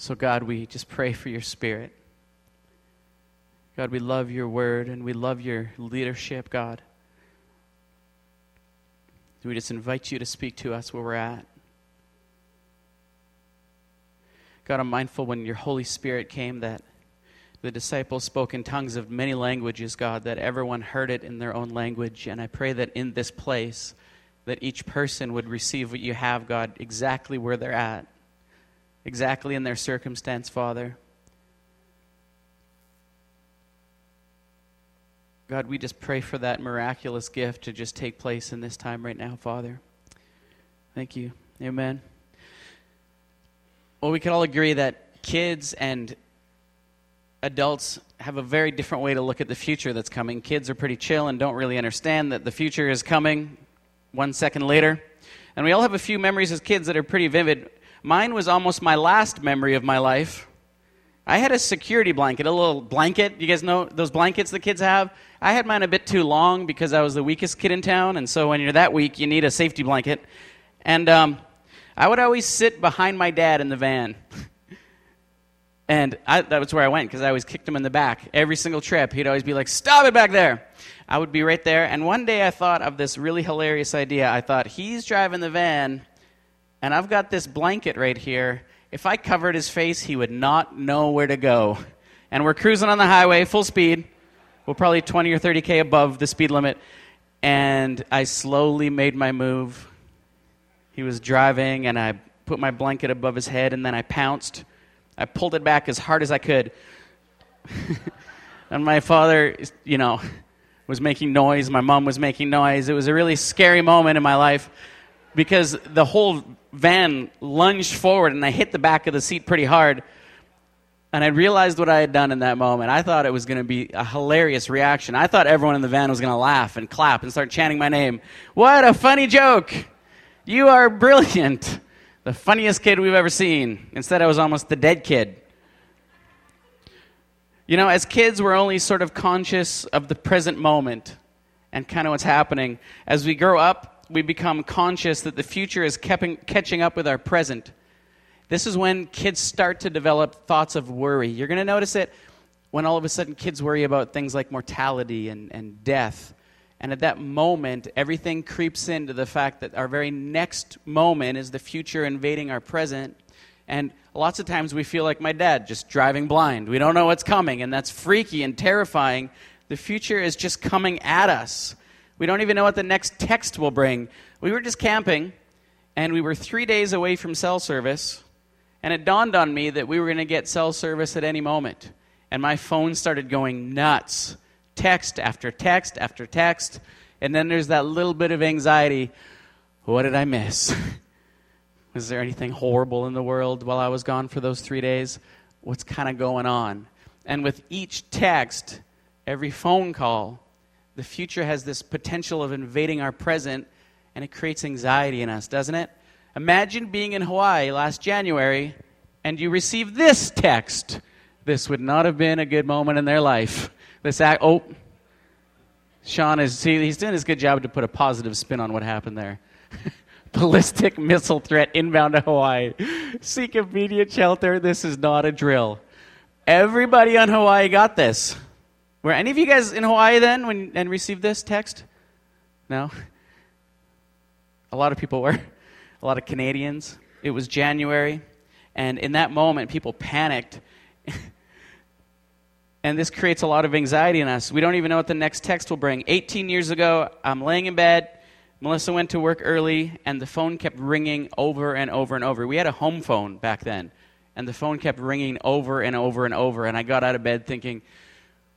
So, God, we just pray for your spirit. God, we love your word and we love your leadership, God. We just invite you to speak to us where we're at. God, I'm mindful when your Holy Spirit came that the disciples spoke in tongues of many languages, God, that everyone heard it in their own language. And I pray that in this place, that each person would receive what you have, God, exactly where they're at, exactly in their circumstance, Father. God, we just pray for that miraculous gift to just take place in this time right now, Father. Thank you. Amen. Well, we can all agree that kids and adults have a very different way to look at the future that's coming. Kids are pretty chill and don't really understand that the future is coming one second later. And we all have a few memories as kids that are pretty vivid. Mine was almost my last memory of my life. I had a security blanket, a little blanket. You guys know those blankets the kids have? I had mine a bit too long because I was the weakest kid in town, and so when you're that weak, you need a safety blanket. And um, I would always sit behind my dad in the van. and I, that was where I went because I always kicked him in the back. Every single trip, he'd always be like, Stop it back there. I would be right there. And one day I thought of this really hilarious idea. I thought, He's driving the van, and I've got this blanket right here. If I covered his face, he would not know where to go. And we're cruising on the highway, full speed. We're probably 20 or 30K above the speed limit. And I slowly made my move. He was driving, and I put my blanket above his head, and then I pounced. I pulled it back as hard as I could. and my father, you know, was making noise. My mom was making noise. It was a really scary moment in my life because the whole van lunged forward and I hit the back of the seat pretty hard. And I realized what I had done in that moment. I thought it was going to be a hilarious reaction. I thought everyone in the van was going to laugh and clap and start chanting my name. What a funny joke! You are brilliant. The funniest kid we've ever seen. Instead, I was almost the dead kid. You know, as kids, we're only sort of conscious of the present moment and kind of what's happening. As we grow up, we become conscious that the future is catching up with our present. This is when kids start to develop thoughts of worry. You're going to notice it when all of a sudden kids worry about things like mortality and, and death. And at that moment, everything creeps into the fact that our very next moment is the future invading our present. And lots of times we feel like my dad, just driving blind. We don't know what's coming, and that's freaky and terrifying. The future is just coming at us. We don't even know what the next text will bring. We were just camping, and we were three days away from cell service, and it dawned on me that we were going to get cell service at any moment. And my phone started going nuts text after text after text. And then there's that little bit of anxiety what did I miss? Was there anything horrible in the world while I was gone for those three days? What's kind of going on? And with each text, every phone call, the future has this potential of invading our present, and it creates anxiety in us, doesn't it? Imagine being in Hawaii last January and you receive this text. This would not have been a good moment in their life. This act, oh, Sean is, see, he's doing his good job to put a positive spin on what happened there. Ballistic missile threat inbound to Hawaii. Seek immediate shelter. This is not a drill. Everybody on Hawaii got this. Were any of you guys in Hawaii then when, and received this text? No? A lot of people were. A lot of Canadians. It was January. And in that moment, people panicked. and this creates a lot of anxiety in us. We don't even know what the next text will bring. 18 years ago, I'm laying in bed. Melissa went to work early, and the phone kept ringing over and over and over. We had a home phone back then, and the phone kept ringing over and over and over. And I got out of bed thinking,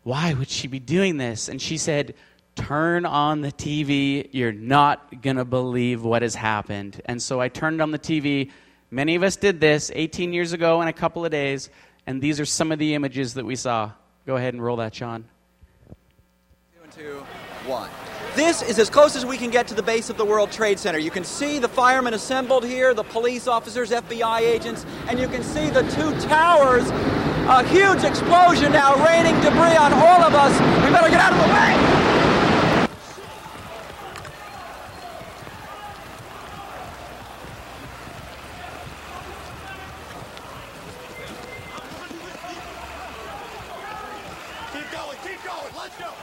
why would she be doing this? And she said, Turn on the TV. You're not going to believe what has happened. And so I turned on the TV. Many of us did this 18 years ago in a couple of days. And these are some of the images that we saw. Go ahead and roll that, Sean. Two and two, one. This is as close as we can get to the base of the World Trade Center. You can see the firemen assembled here, the police officers, FBI agents, and you can see the two towers a huge explosion now raining debris on all of us. We better get out of the way. going, keep going, let's go.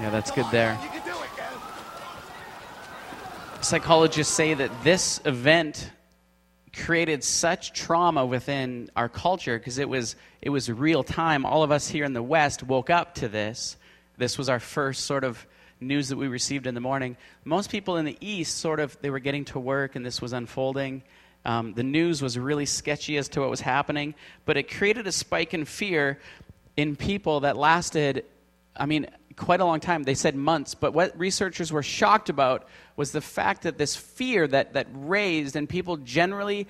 Yeah, that's good there. Psychologists say that this event created such trauma within our culture because it was it was real time. All of us here in the West woke up to this. This was our first sort of news that we received in the morning. Most people in the East sort of they were getting to work and this was unfolding. Um, the news was really sketchy as to what was happening, but it created a spike in fear in people that lasted. I mean, quite a long time. They said months. But what researchers were shocked about was the fact that this fear that, that raised, and people generally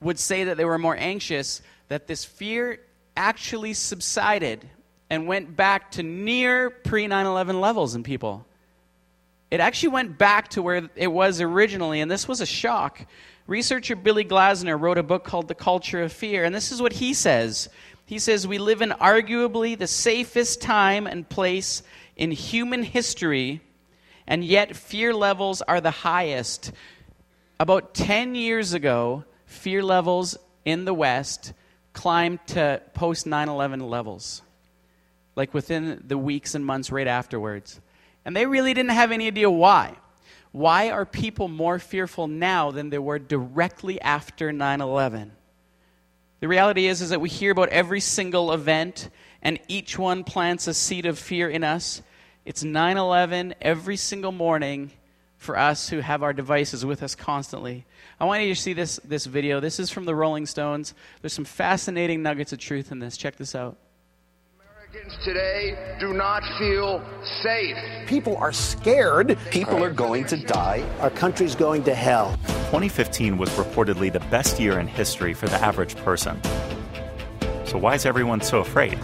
would say that they were more anxious, that this fear actually subsided and went back to near pre 9 11 levels in people. It actually went back to where it was originally, and this was a shock. Researcher Billy Glassner wrote a book called The Culture of Fear, and this is what he says. He says, We live in arguably the safest time and place in human history, and yet fear levels are the highest. About 10 years ago, fear levels in the West climbed to post 9 11 levels, like within the weeks and months right afterwards. And they really didn't have any idea why. Why are people more fearful now than they were directly after 9 11? The reality is, is that we hear about every single event, and each one plants a seed of fear in us. It's 9 11 every single morning for us who have our devices with us constantly. I want you to see this, this video. This is from the Rolling Stones. There's some fascinating nuggets of truth in this. Check this out. Americans today do not feel safe. People are scared. People are going to die. Our country's going to hell. 2015 was reportedly the best year in history for the average person. So, why is everyone so afraid?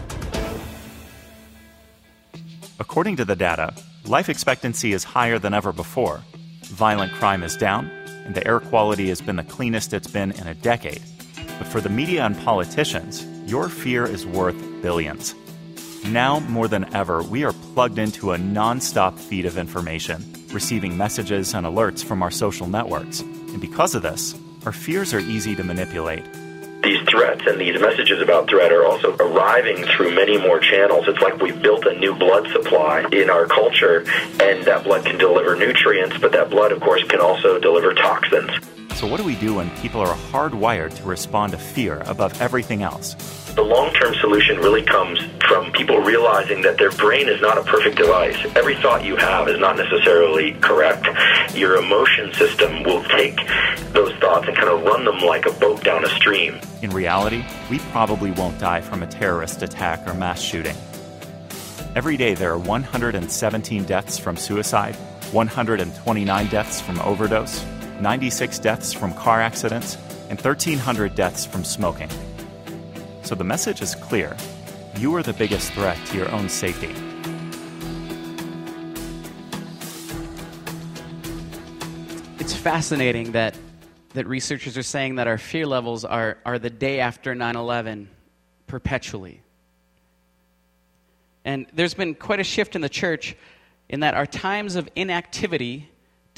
According to the data, life expectancy is higher than ever before. Violent crime is down, and the air quality has been the cleanest it's been in a decade. But for the media and politicians, your fear is worth billions. Now more than ever, we are plugged into a non-stop feed of information, receiving messages and alerts from our social networks. And because of this, our fears are easy to manipulate. These threats and these messages about threat are also arriving through many more channels. It's like we've built a new blood supply in our culture, and that blood can deliver nutrients, but that blood, of course, can also deliver toxins. So, what do we do when people are hardwired to respond to fear above everything else? The long term solution really comes from people realizing that their brain is not a perfect device. Every thought you have is not necessarily correct. Your emotion system will take those thoughts and kind of run them like a boat down a stream. In reality, we probably won't die from a terrorist attack or mass shooting. Every day, there are 117 deaths from suicide, 129 deaths from overdose, 96 deaths from car accidents, and 1,300 deaths from smoking. So the message is clear you are the biggest threat to your own safety. It's fascinating that, that researchers are saying that our fear levels are, are the day after 9 11 perpetually. And there's been quite a shift in the church in that our times of inactivity,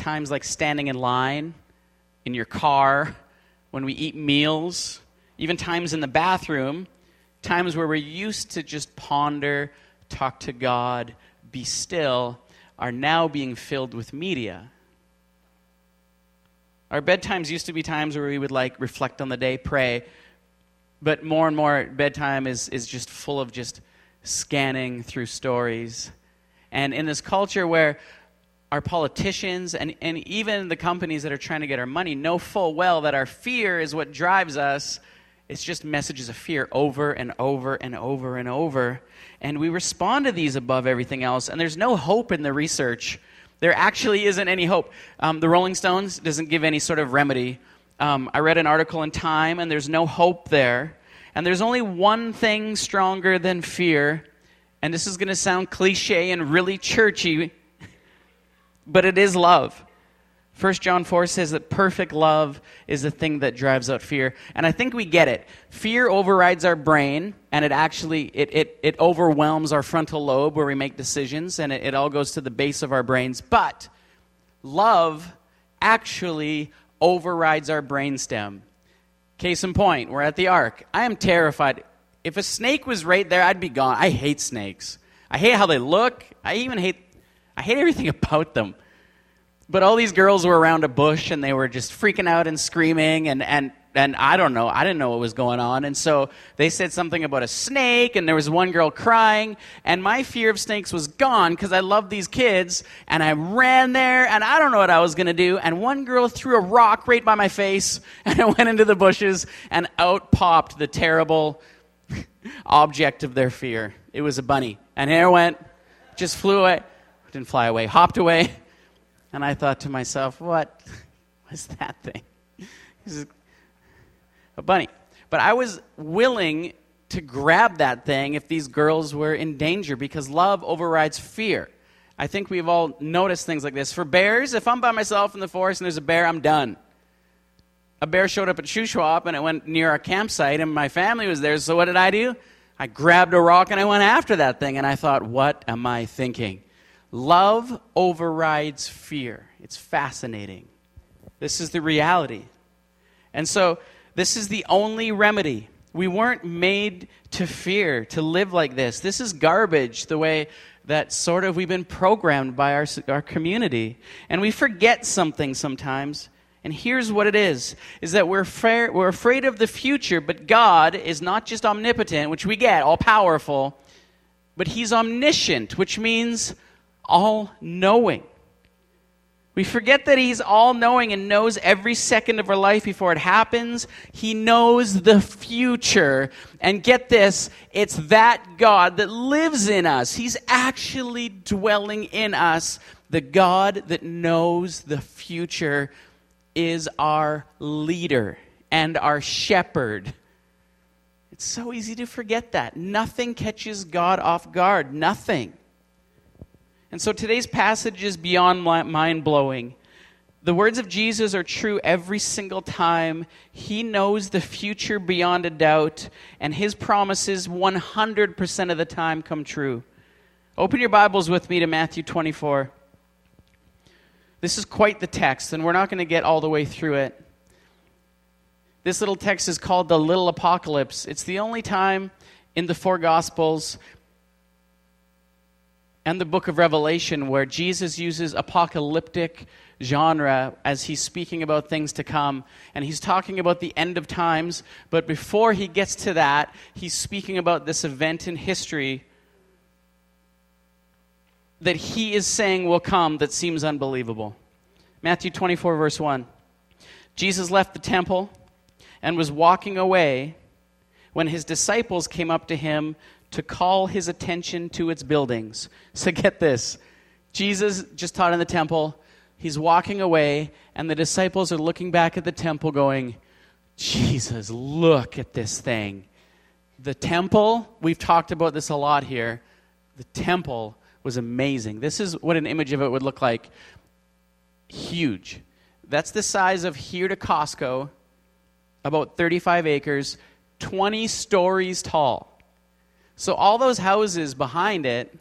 times like standing in line, in your car, when we eat meals, even times in the bathroom, times where we're used to just ponder, talk to God, be still, are now being filled with media. Our bedtimes used to be times where we would like reflect on the day, pray, but more and more bedtime is, is just full of just scanning through stories. And in this culture where our politicians and, and even the companies that are trying to get our money know full well that our fear is what drives us, it's just messages of fear over and over and over and over. And we respond to these above everything else. And there's no hope in the research. There actually isn't any hope. Um, the Rolling Stones doesn't give any sort of remedy. Um, I read an article in Time, and there's no hope there. And there's only one thing stronger than fear. And this is going to sound cliche and really churchy, but it is love. 1 John 4 says that perfect love is the thing that drives out fear. And I think we get it. Fear overrides our brain, and it actually it, it, it overwhelms our frontal lobe where we make decisions, and it, it all goes to the base of our brains. But love actually overrides our brainstem. Case in point, we're at the ark. I am terrified. If a snake was right there, I'd be gone. I hate snakes. I hate how they look. I even hate I hate everything about them. But all these girls were around a bush and they were just freaking out and screaming and, and, and I don't know. I didn't know what was going on. And so they said something about a snake and there was one girl crying and my fear of snakes was gone because I love these kids and I ran there and I don't know what I was going to do. And one girl threw a rock right by my face and I went into the bushes and out popped the terrible object of their fear. It was a bunny. And here it went, just flew away. Didn't fly away, hopped away. And I thought to myself, what was that thing? Is a bunny. But I was willing to grab that thing if these girls were in danger because love overrides fear. I think we've all noticed things like this. For bears, if I'm by myself in the forest and there's a bear, I'm done. A bear showed up at Shuswap and it went near our campsite and my family was there. So what did I do? I grabbed a rock and I went after that thing and I thought, what am I thinking? Love overrides fear. It's fascinating. This is the reality. And so, this is the only remedy. We weren't made to fear, to live like this. This is garbage, the way that sort of we've been programmed by our, our community. And we forget something sometimes. And here's what it is is that we're, fra- we're afraid of the future, but God is not just omnipotent, which we get, all powerful, but He's omniscient, which means all knowing. We forget that He's all knowing and knows every second of our life before it happens. He knows the future. And get this, it's that God that lives in us. He's actually dwelling in us. The God that knows the future is our leader and our shepherd. It's so easy to forget that. Nothing catches God off guard. Nothing. And so today's passage is beyond mind blowing. The words of Jesus are true every single time. He knows the future beyond a doubt, and his promises 100% of the time come true. Open your Bibles with me to Matthew 24. This is quite the text, and we're not going to get all the way through it. This little text is called the Little Apocalypse. It's the only time in the four Gospels and the book of Revelation where Jesus uses apocalyptic genre as he's speaking about things to come. And he's talking about the end of times, but before he gets to that, he's speaking about this event in history that he is saying will come that seems unbelievable. Matthew 24, verse 1. Jesus left the temple and was walking away when his disciples came up to him to call his attention to its buildings. So get this Jesus just taught in the temple. He's walking away, and the disciples are looking back at the temple, going, Jesus, look at this thing. The temple, we've talked about this a lot here. The temple was amazing. This is what an image of it would look like huge. That's the size of here to Costco, about 35 acres, 20 stories tall. So all those houses behind it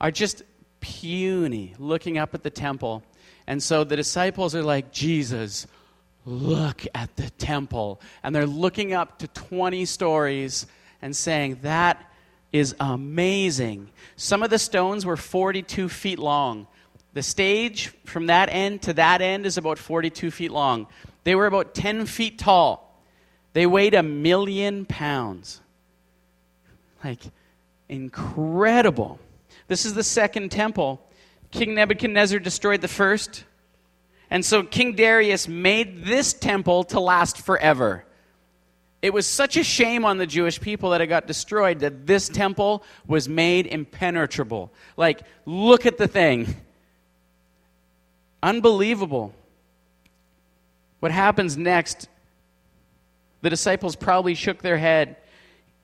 are just puny, looking up at the temple. And so the disciples are like, Jesus, look at the temple. And they're looking up to 20 stories and saying, That is amazing. Some of the stones were 42 feet long. The stage from that end to that end is about 42 feet long. They were about 10 feet tall. They weighed a million pounds. Like, incredible. This is the second temple. King Nebuchadnezzar destroyed the first. And so King Darius made this temple to last forever. It was such a shame on the Jewish people that it got destroyed that this temple was made impenetrable. Like, look at the thing. Unbelievable. What happens next? The disciples probably shook their head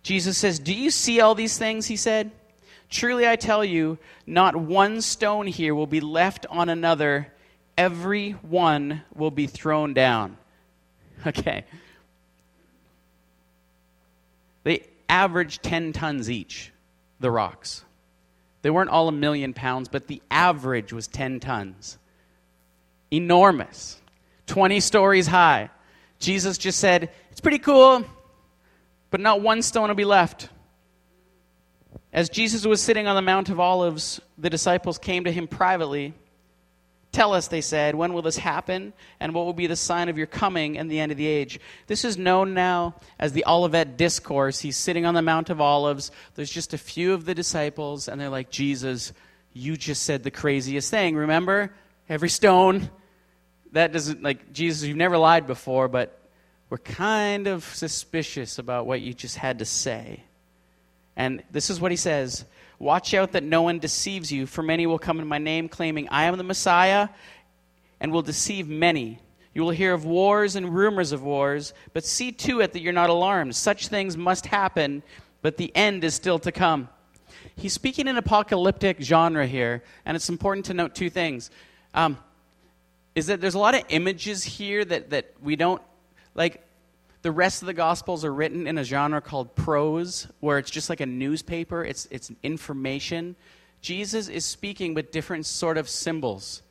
Jesus says, Do you see all these things? He said. Truly I tell you, not one stone here will be left on another. every one will be thrown down. Okay. They averaged 10 tons each, the rocks. They weren't all a million pounds, but the average was 10 tons. Enormous. 20 stories high. Jesus just said, It's pretty cool, but not one stone will be left. As Jesus was sitting on the Mount of Olives, the disciples came to him privately. Tell us, they said, when will this happen, and what will be the sign of your coming and the end of the age? This is known now as the Olivet Discourse. He's sitting on the Mount of Olives. There's just a few of the disciples, and they're like, Jesus, you just said the craziest thing. Remember? Every stone. That doesn't, like, Jesus, you've never lied before, but we're kind of suspicious about what you just had to say. And this is what he says Watch out that no one deceives you, for many will come in my name, claiming, I am the Messiah, and will deceive many. You will hear of wars and rumors of wars, but see to it that you're not alarmed. Such things must happen, but the end is still to come. He's speaking in apocalyptic genre here, and it's important to note two things. Um, is that there's a lot of images here that, that we don't like the rest of the Gospels are written in a genre called prose, where it's just like a newspaper, it's, it's information. Jesus is speaking with different sort of symbols.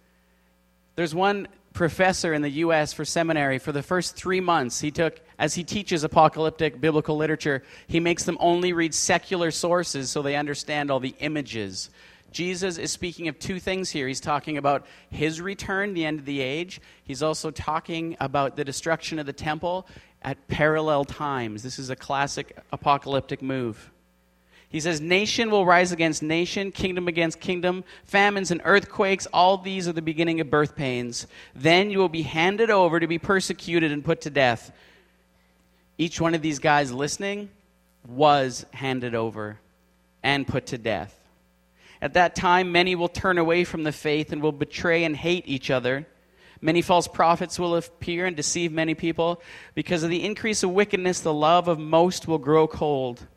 There's one professor in the U.S. for seminary, for the first three months, he took, as he teaches apocalyptic biblical literature, he makes them only read secular sources so they understand all the images. Jesus is speaking of two things here. He's talking about his return, the end of the age. He's also talking about the destruction of the temple at parallel times. This is a classic apocalyptic move. He says, Nation will rise against nation, kingdom against kingdom, famines and earthquakes. All these are the beginning of birth pains. Then you will be handed over to be persecuted and put to death. Each one of these guys listening was handed over and put to death. At that time, many will turn away from the faith and will betray and hate each other. Many false prophets will appear and deceive many people. Because of the increase of wickedness, the love of most will grow cold.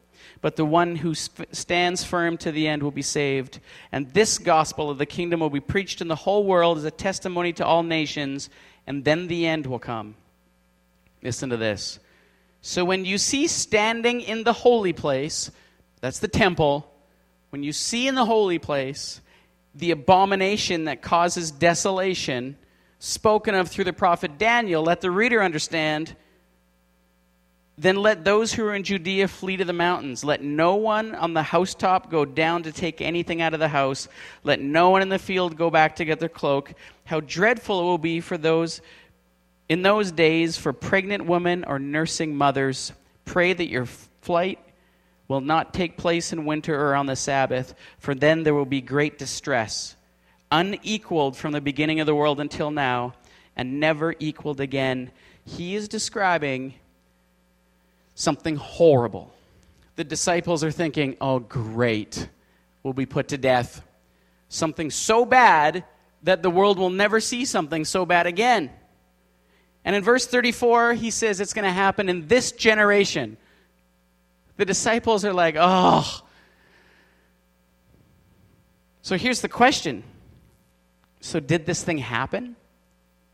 But the one who stands firm to the end will be saved. And this gospel of the kingdom will be preached in the whole world as a testimony to all nations, and then the end will come. Listen to this. So when you see standing in the holy place, that's the temple, when you see in the holy place the abomination that causes desolation, spoken of through the prophet Daniel, let the reader understand. Then let those who are in Judea flee to the mountains. Let no one on the housetop go down to take anything out of the house. Let no one in the field go back to get their cloak. How dreadful it will be for those in those days for pregnant women or nursing mothers. Pray that your flight will not take place in winter or on the Sabbath, for then there will be great distress unequaled from the beginning of the world until now, and never equaled again. He is describing something horrible. The disciples are thinking, oh, great, we'll be put to death. Something so bad that the world will never see something so bad again. And in verse 34, he says it's going to happen in this generation. The disciples are like, oh. So here's the question so, did this thing happen?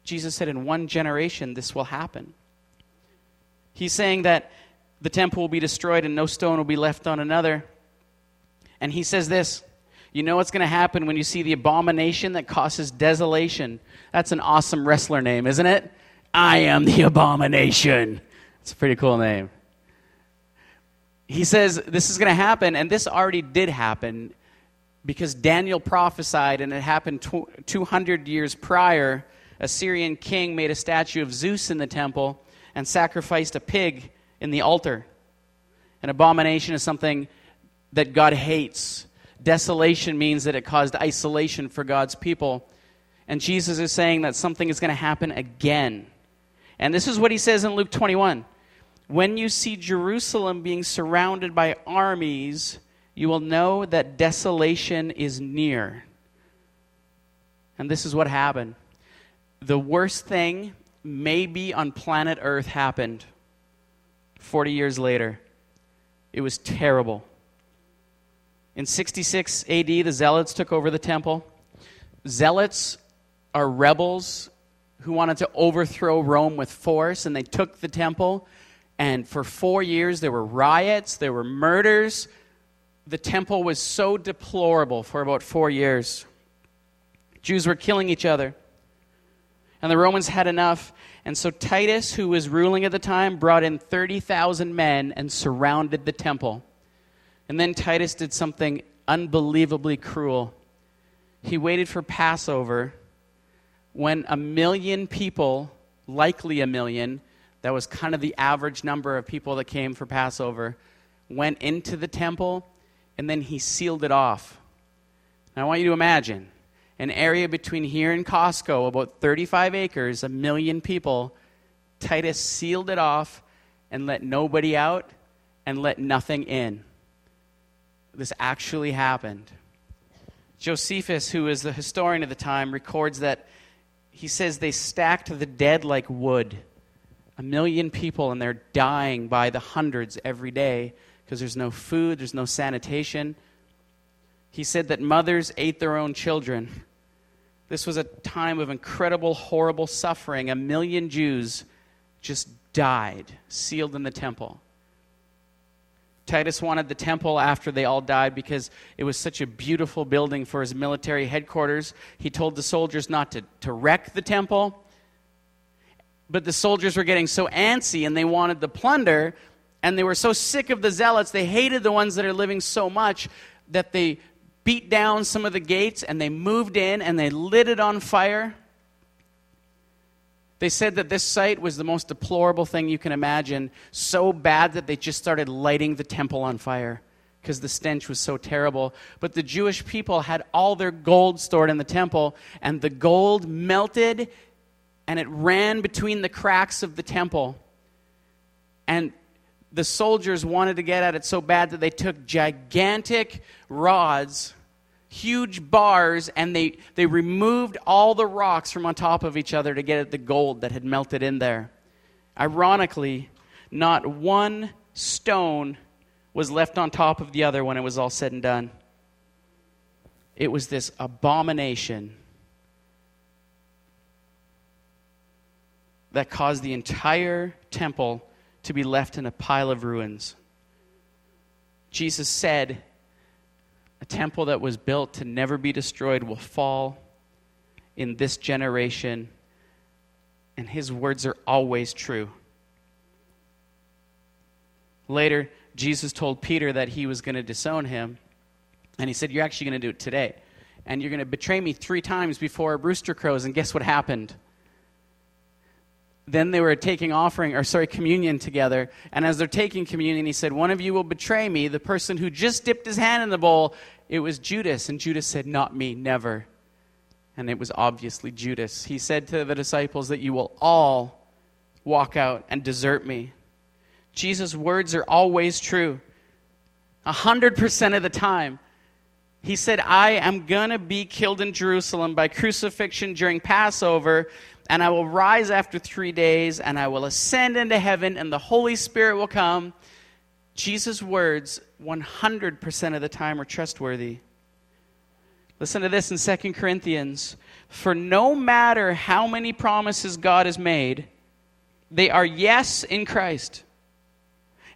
Jesus said, In one generation, this will happen. He's saying that the temple will be destroyed and no stone will be left on another. And he says this You know what's going to happen when you see the abomination that causes desolation? That's an awesome wrestler name, isn't it? I am the abomination. It's a pretty cool name. He says this is going to happen, and this already did happen because Daniel prophesied, and it happened 200 years prior. A Syrian king made a statue of Zeus in the temple and sacrificed a pig in the altar. An abomination is something that God hates. Desolation means that it caused isolation for God's people. And Jesus is saying that something is going to happen again. And this is what he says in Luke 21 When you see Jerusalem being surrounded by armies, you will know that desolation is near. And this is what happened. The worst thing maybe on planet Earth happened 40 years later. It was terrible. In 66 AD, the Zealots took over the temple. Zealots are rebels who wanted to overthrow Rome with force, and they took the temple. And for four years, there were riots, there were murders. The temple was so deplorable for about four years. Jews were killing each other. And the Romans had enough. And so Titus, who was ruling at the time, brought in 30,000 men and surrounded the temple. And then Titus did something unbelievably cruel. He waited for Passover when a million people, likely a million, that was kind of the average number of people that came for Passover, went into the temple and then he sealed it off. I want you to imagine an area between here and Costco, about 35 acres, a million people. Titus sealed it off and let nobody out and let nothing in. This actually happened. Josephus, who is the historian of the time, records that he says they stacked the dead like wood. A million people, and they're dying by the hundreds every day because there's no food, there's no sanitation. He said that mothers ate their own children. This was a time of incredible, horrible suffering. A million Jews just died, sealed in the temple. Titus wanted the temple after they all died because it was such a beautiful building for his military headquarters. He told the soldiers not to, to wreck the temple. But the soldiers were getting so antsy and they wanted the plunder, and they were so sick of the zealots, they hated the ones that are living so much that they beat down some of the gates and they moved in and they lit it on fire. They said that this site was the most deplorable thing you can imagine, so bad that they just started lighting the temple on fire because the stench was so terrible. But the Jewish people had all their gold stored in the temple, and the gold melted and it ran between the cracks of the temple. And the soldiers wanted to get at it so bad that they took gigantic rods huge bars and they, they removed all the rocks from on top of each other to get at the gold that had melted in there. Ironically, not one stone was left on top of the other when it was all said and done. It was this abomination that caused the entire temple to be left in a pile of ruins. Jesus said a temple that was built to never be destroyed will fall in this generation, and his words are always true. Later, Jesus told Peter that he was going to disown him, and he said, You're actually going to do it today. And you're going to betray me three times before a rooster crows. And guess what happened? Then they were taking offering or sorry communion together. And as they're taking communion he said one of you will betray me the person who just dipped his hand in the bowl. It was judas. And judas said not me never. And it was obviously judas. He said to the disciples that you will all walk out and desert me. Jesus words are always true. A hundred percent of the time. He said, I am going to be killed in Jerusalem by crucifixion during Passover, and I will rise after three days, and I will ascend into heaven, and the Holy Spirit will come. Jesus' words, 100% of the time, are trustworthy. Listen to this in 2 Corinthians. For no matter how many promises God has made, they are yes in Christ.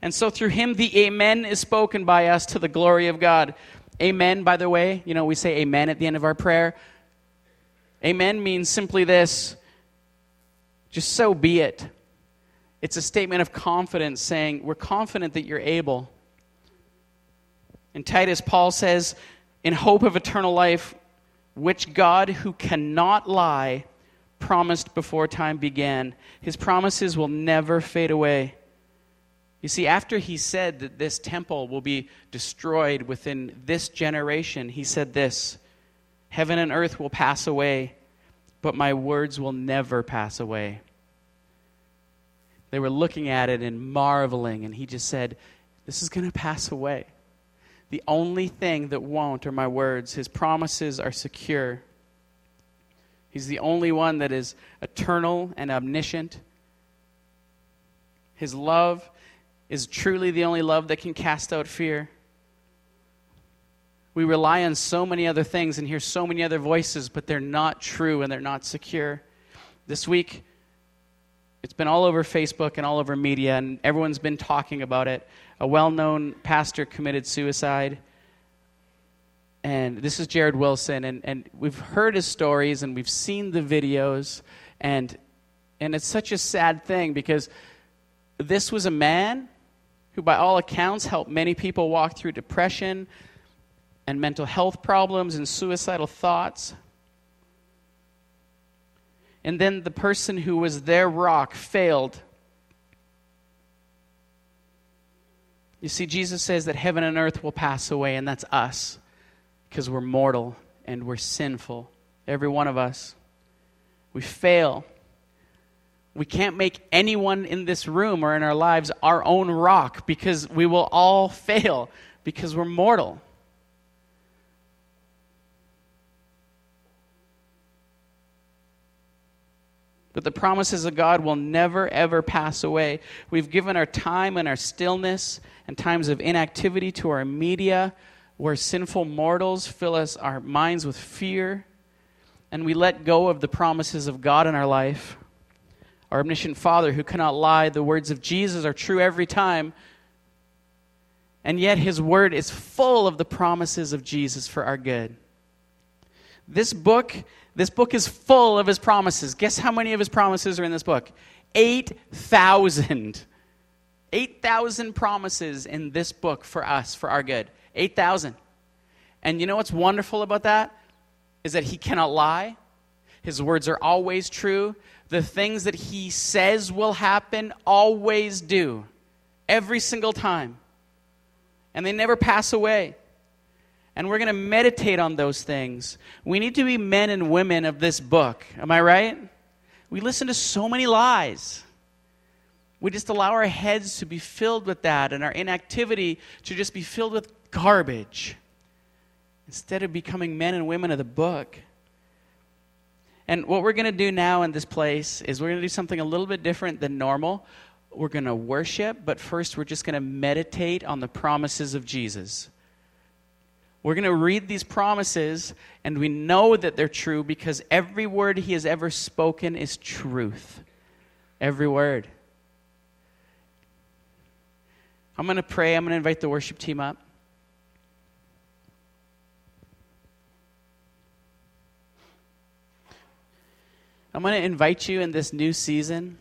And so through him, the Amen is spoken by us to the glory of God. Amen, by the way, you know, we say Amen at the end of our prayer. Amen means simply this just so be it. It's a statement of confidence saying, We're confident that you're able. In Titus, Paul says, In hope of eternal life, which God, who cannot lie, promised before time began. His promises will never fade away. You see, after he said that this temple will be destroyed within this generation, he said this Heaven and earth will pass away, but my words will never pass away. They were looking at it and marveling, and he just said, This is going to pass away. The only thing that won't are my words. His promises are secure. He's the only one that is eternal and omniscient. His love is truly the only love that can cast out fear. We rely on so many other things and hear so many other voices, but they're not true and they're not secure. This week, it's been all over Facebook and all over media, and everyone's been talking about it. A well known pastor committed suicide. And this is Jarrid Wilson, and, and we've heard his stories and we've seen the videos, and, and it's such a sad thing because this was a man who, by all accounts, helped many people walk through depression and mental health problems and suicidal thoughts. And then the person who was their rock failed. You see, Jesus says that heaven and earth will pass away, and that's us, because we're mortal and we're sinful. Every one of us. We fail. We can't make anyone in this room or in our lives our own rock because we will all fail because we're mortal. But the promises of God will never, ever pass away. We've given our time and our stillness and times of inactivity to our media where sinful mortals fill us, our minds with fear, and we let go of the promises of God in our life. Our omniscient Father, who cannot lie, the words of Jesus are true every time. And yet, His Word is full of the promises of Jesus for our good. This book this book is full of his promises. Guess how many of his promises are in this book? 8,000. 8,000 promises in this book for us, for our good. 8,000. And you know what's wonderful about that? Is that he cannot lie. His words are always true. The things that he says will happen always do. Every single time. And they never pass away and we're going to meditate on those things. We need to be men and women of this book. Am I right? We listen to so many lies. We just allow our heads to be filled with that and our inactivity to just be filled with garbage instead of becoming men and women of the book. And what we're going to do now in this place is we're going to do something a little bit different than normal. We're going to worship, but first we're just going to meditate on the promises of Jesus. We're going to read these promises, and we know that they're true because every word he has ever spoken is truth. Every word. I'm going to pray. I'm going to invite the worship team up. I'm going to invite you in this new season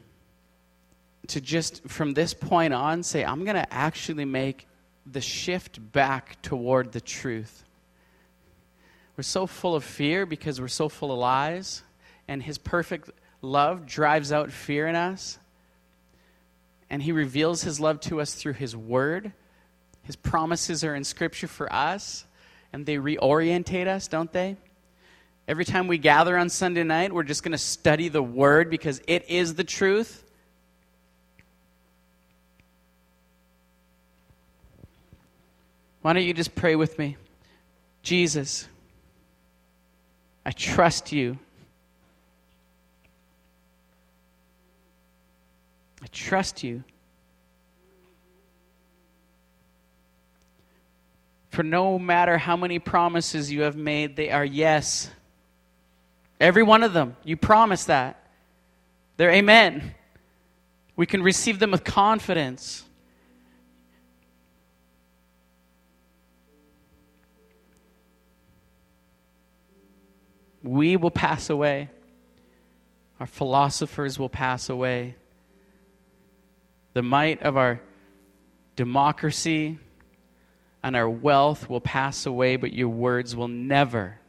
to just from this point on say, I'm going to actually make the shift back toward the truth. We're so full of fear because we're so full of lies, and His perfect love drives out fear in us. And He reveals His love to us through His Word. His promises are in Scripture for us, and they reorientate us, don't they? Every time we gather on Sunday night, we're just going to study the Word because it is the truth. Why don't you just pray with me? Jesus, I trust you. I trust you. For no matter how many promises you have made, they are yes. Every one of them. You promise that. They're amen. We can receive them with confidence. We will pass away. Our philosophers will pass away. The might of our democracy and our wealth will pass away, but your words will never.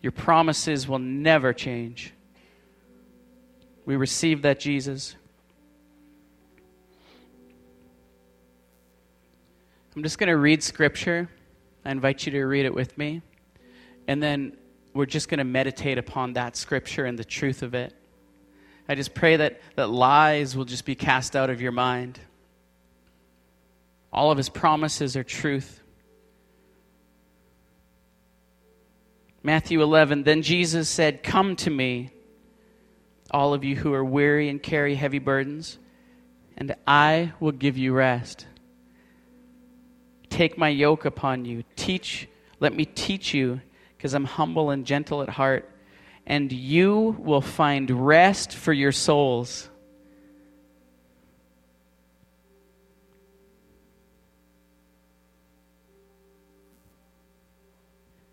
Your promises will never change. We receive that, Jesus. I'm just going to read scripture. I invite you to read it with me. And then we're just going to meditate upon that scripture and the truth of it. I just pray that, that lies will just be cast out of your mind. All of his promises are truth. Matthew 11 Then Jesus said, Come to me, all of you who are weary and carry heavy burdens, and I will give you rest. Take my yoke upon you. Teach Let me teach you, because I'm humble and gentle at heart, and you will find rest for your souls.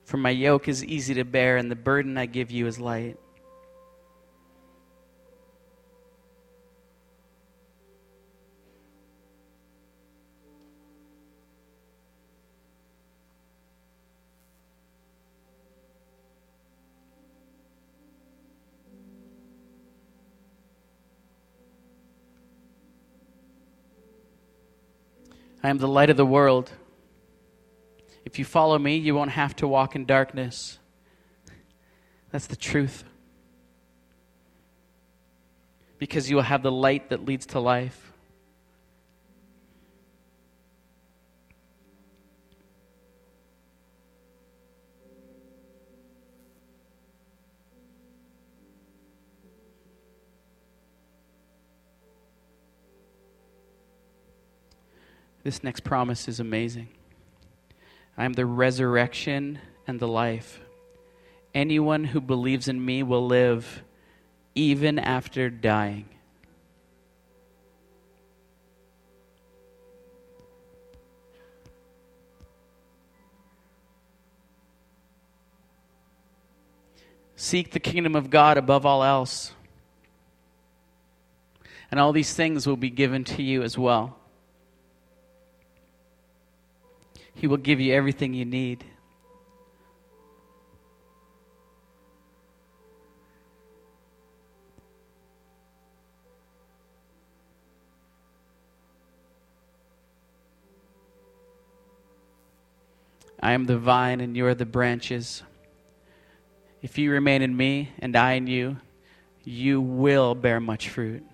For my yoke is easy to bear, and the burden I give you is light. I am the light of the world. If you follow me, you won't have to walk in darkness. That's the truth. Because you will have the light that leads to life. This next promise is amazing. I am the resurrection and the life. Anyone who believes in me will live even after dying. Seek the kingdom of God above all else. And all these things will be given to you as well. He will give you everything you need. I am the vine and you are the branches. If you remain in me and I in you, you will bear much fruit.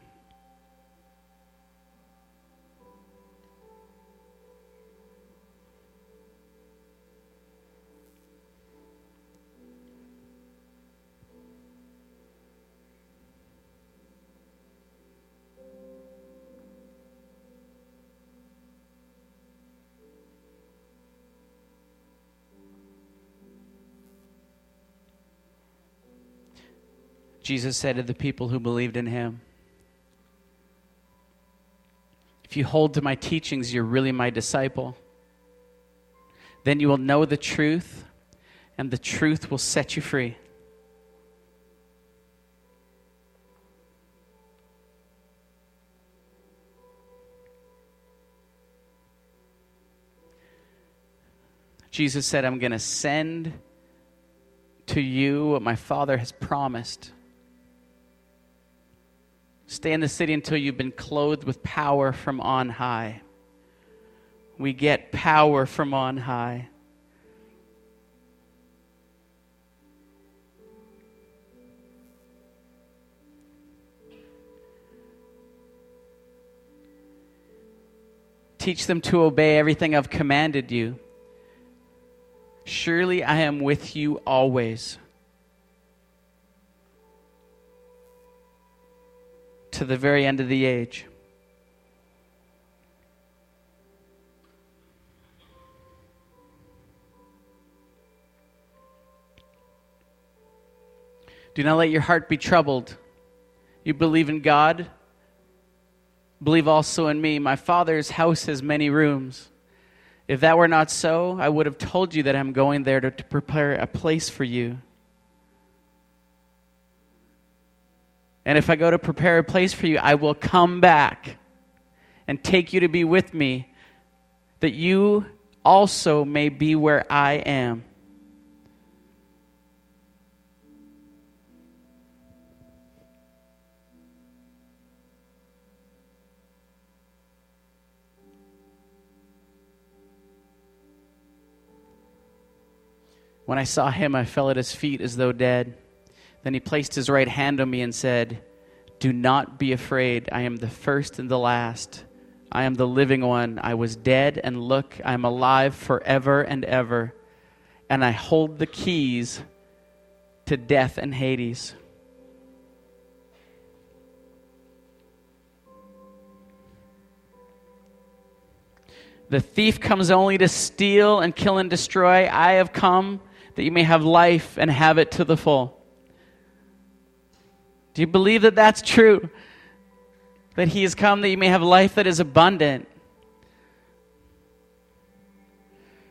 Jesus said to the people who believed in him, If you hold to my teachings, you're really my disciple. Then you will know the truth, and the truth will set you free. Jesus said, I'm going to send to you what my Father has promised. Stay in the city until you've been clothed with power from on high. We get power from on high. Teach them to obey everything I've commanded you. Surely I am with you always to the very end of the age. Do not let your heart be troubled. You believe in God, believe also in me. My Father's house has many rooms. If that were not so, I would have told you that I'm going there to, to prepare a place for you. And if I go to prepare a place for you, I will come back and take you to be with me, that you also may be where I am. When I saw him, I fell at his feet as though dead. Then he placed his right hand on me and said, Do not be afraid. I am the first and the last. I am the living one. I was dead, and look, I am alive forever and ever. And I hold the keys to death and Hades. The thief comes only to steal and kill and destroy. I have come that you may have life and have it to the full. Do you believe that that's true? That he has come that you may have life that is abundant.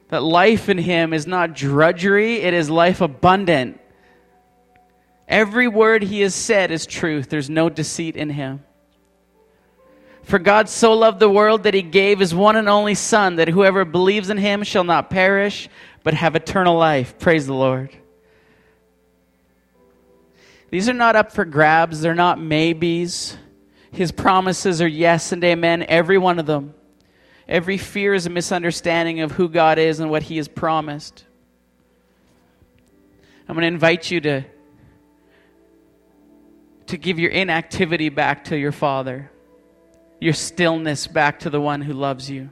That life in him is not drudgery, it is life abundant. Every word he has said is truth. There's no deceit in him. For God so loved the world that he gave his one and only Son, that whoever believes in him shall not perish, but have eternal life. Praise the Lord. These are not up for grabs, they're not maybes. His promises are yes and amen, every one of them. Every fear is a misunderstanding of who God is and what he has promised. I'm going to invite you to, to give your inactivity back to your Father your stillness back to the one who loves you.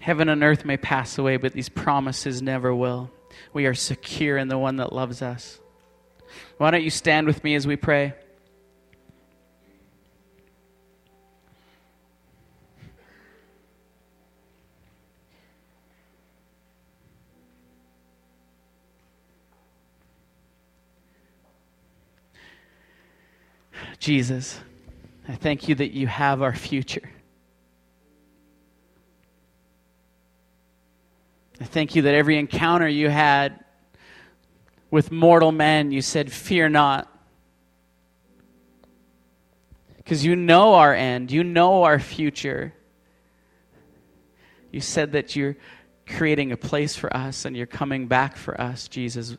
Heaven and earth may pass away, but these promises never will. We are secure in the one that loves us. Why don't you stand with me as we pray? Jesus, I thank you that you have our future. I thank you that every encounter you had with mortal men, you said, Fear not. Because you know our end, you know our future. You said that you're creating a place for us and you're coming back for us, Jesus.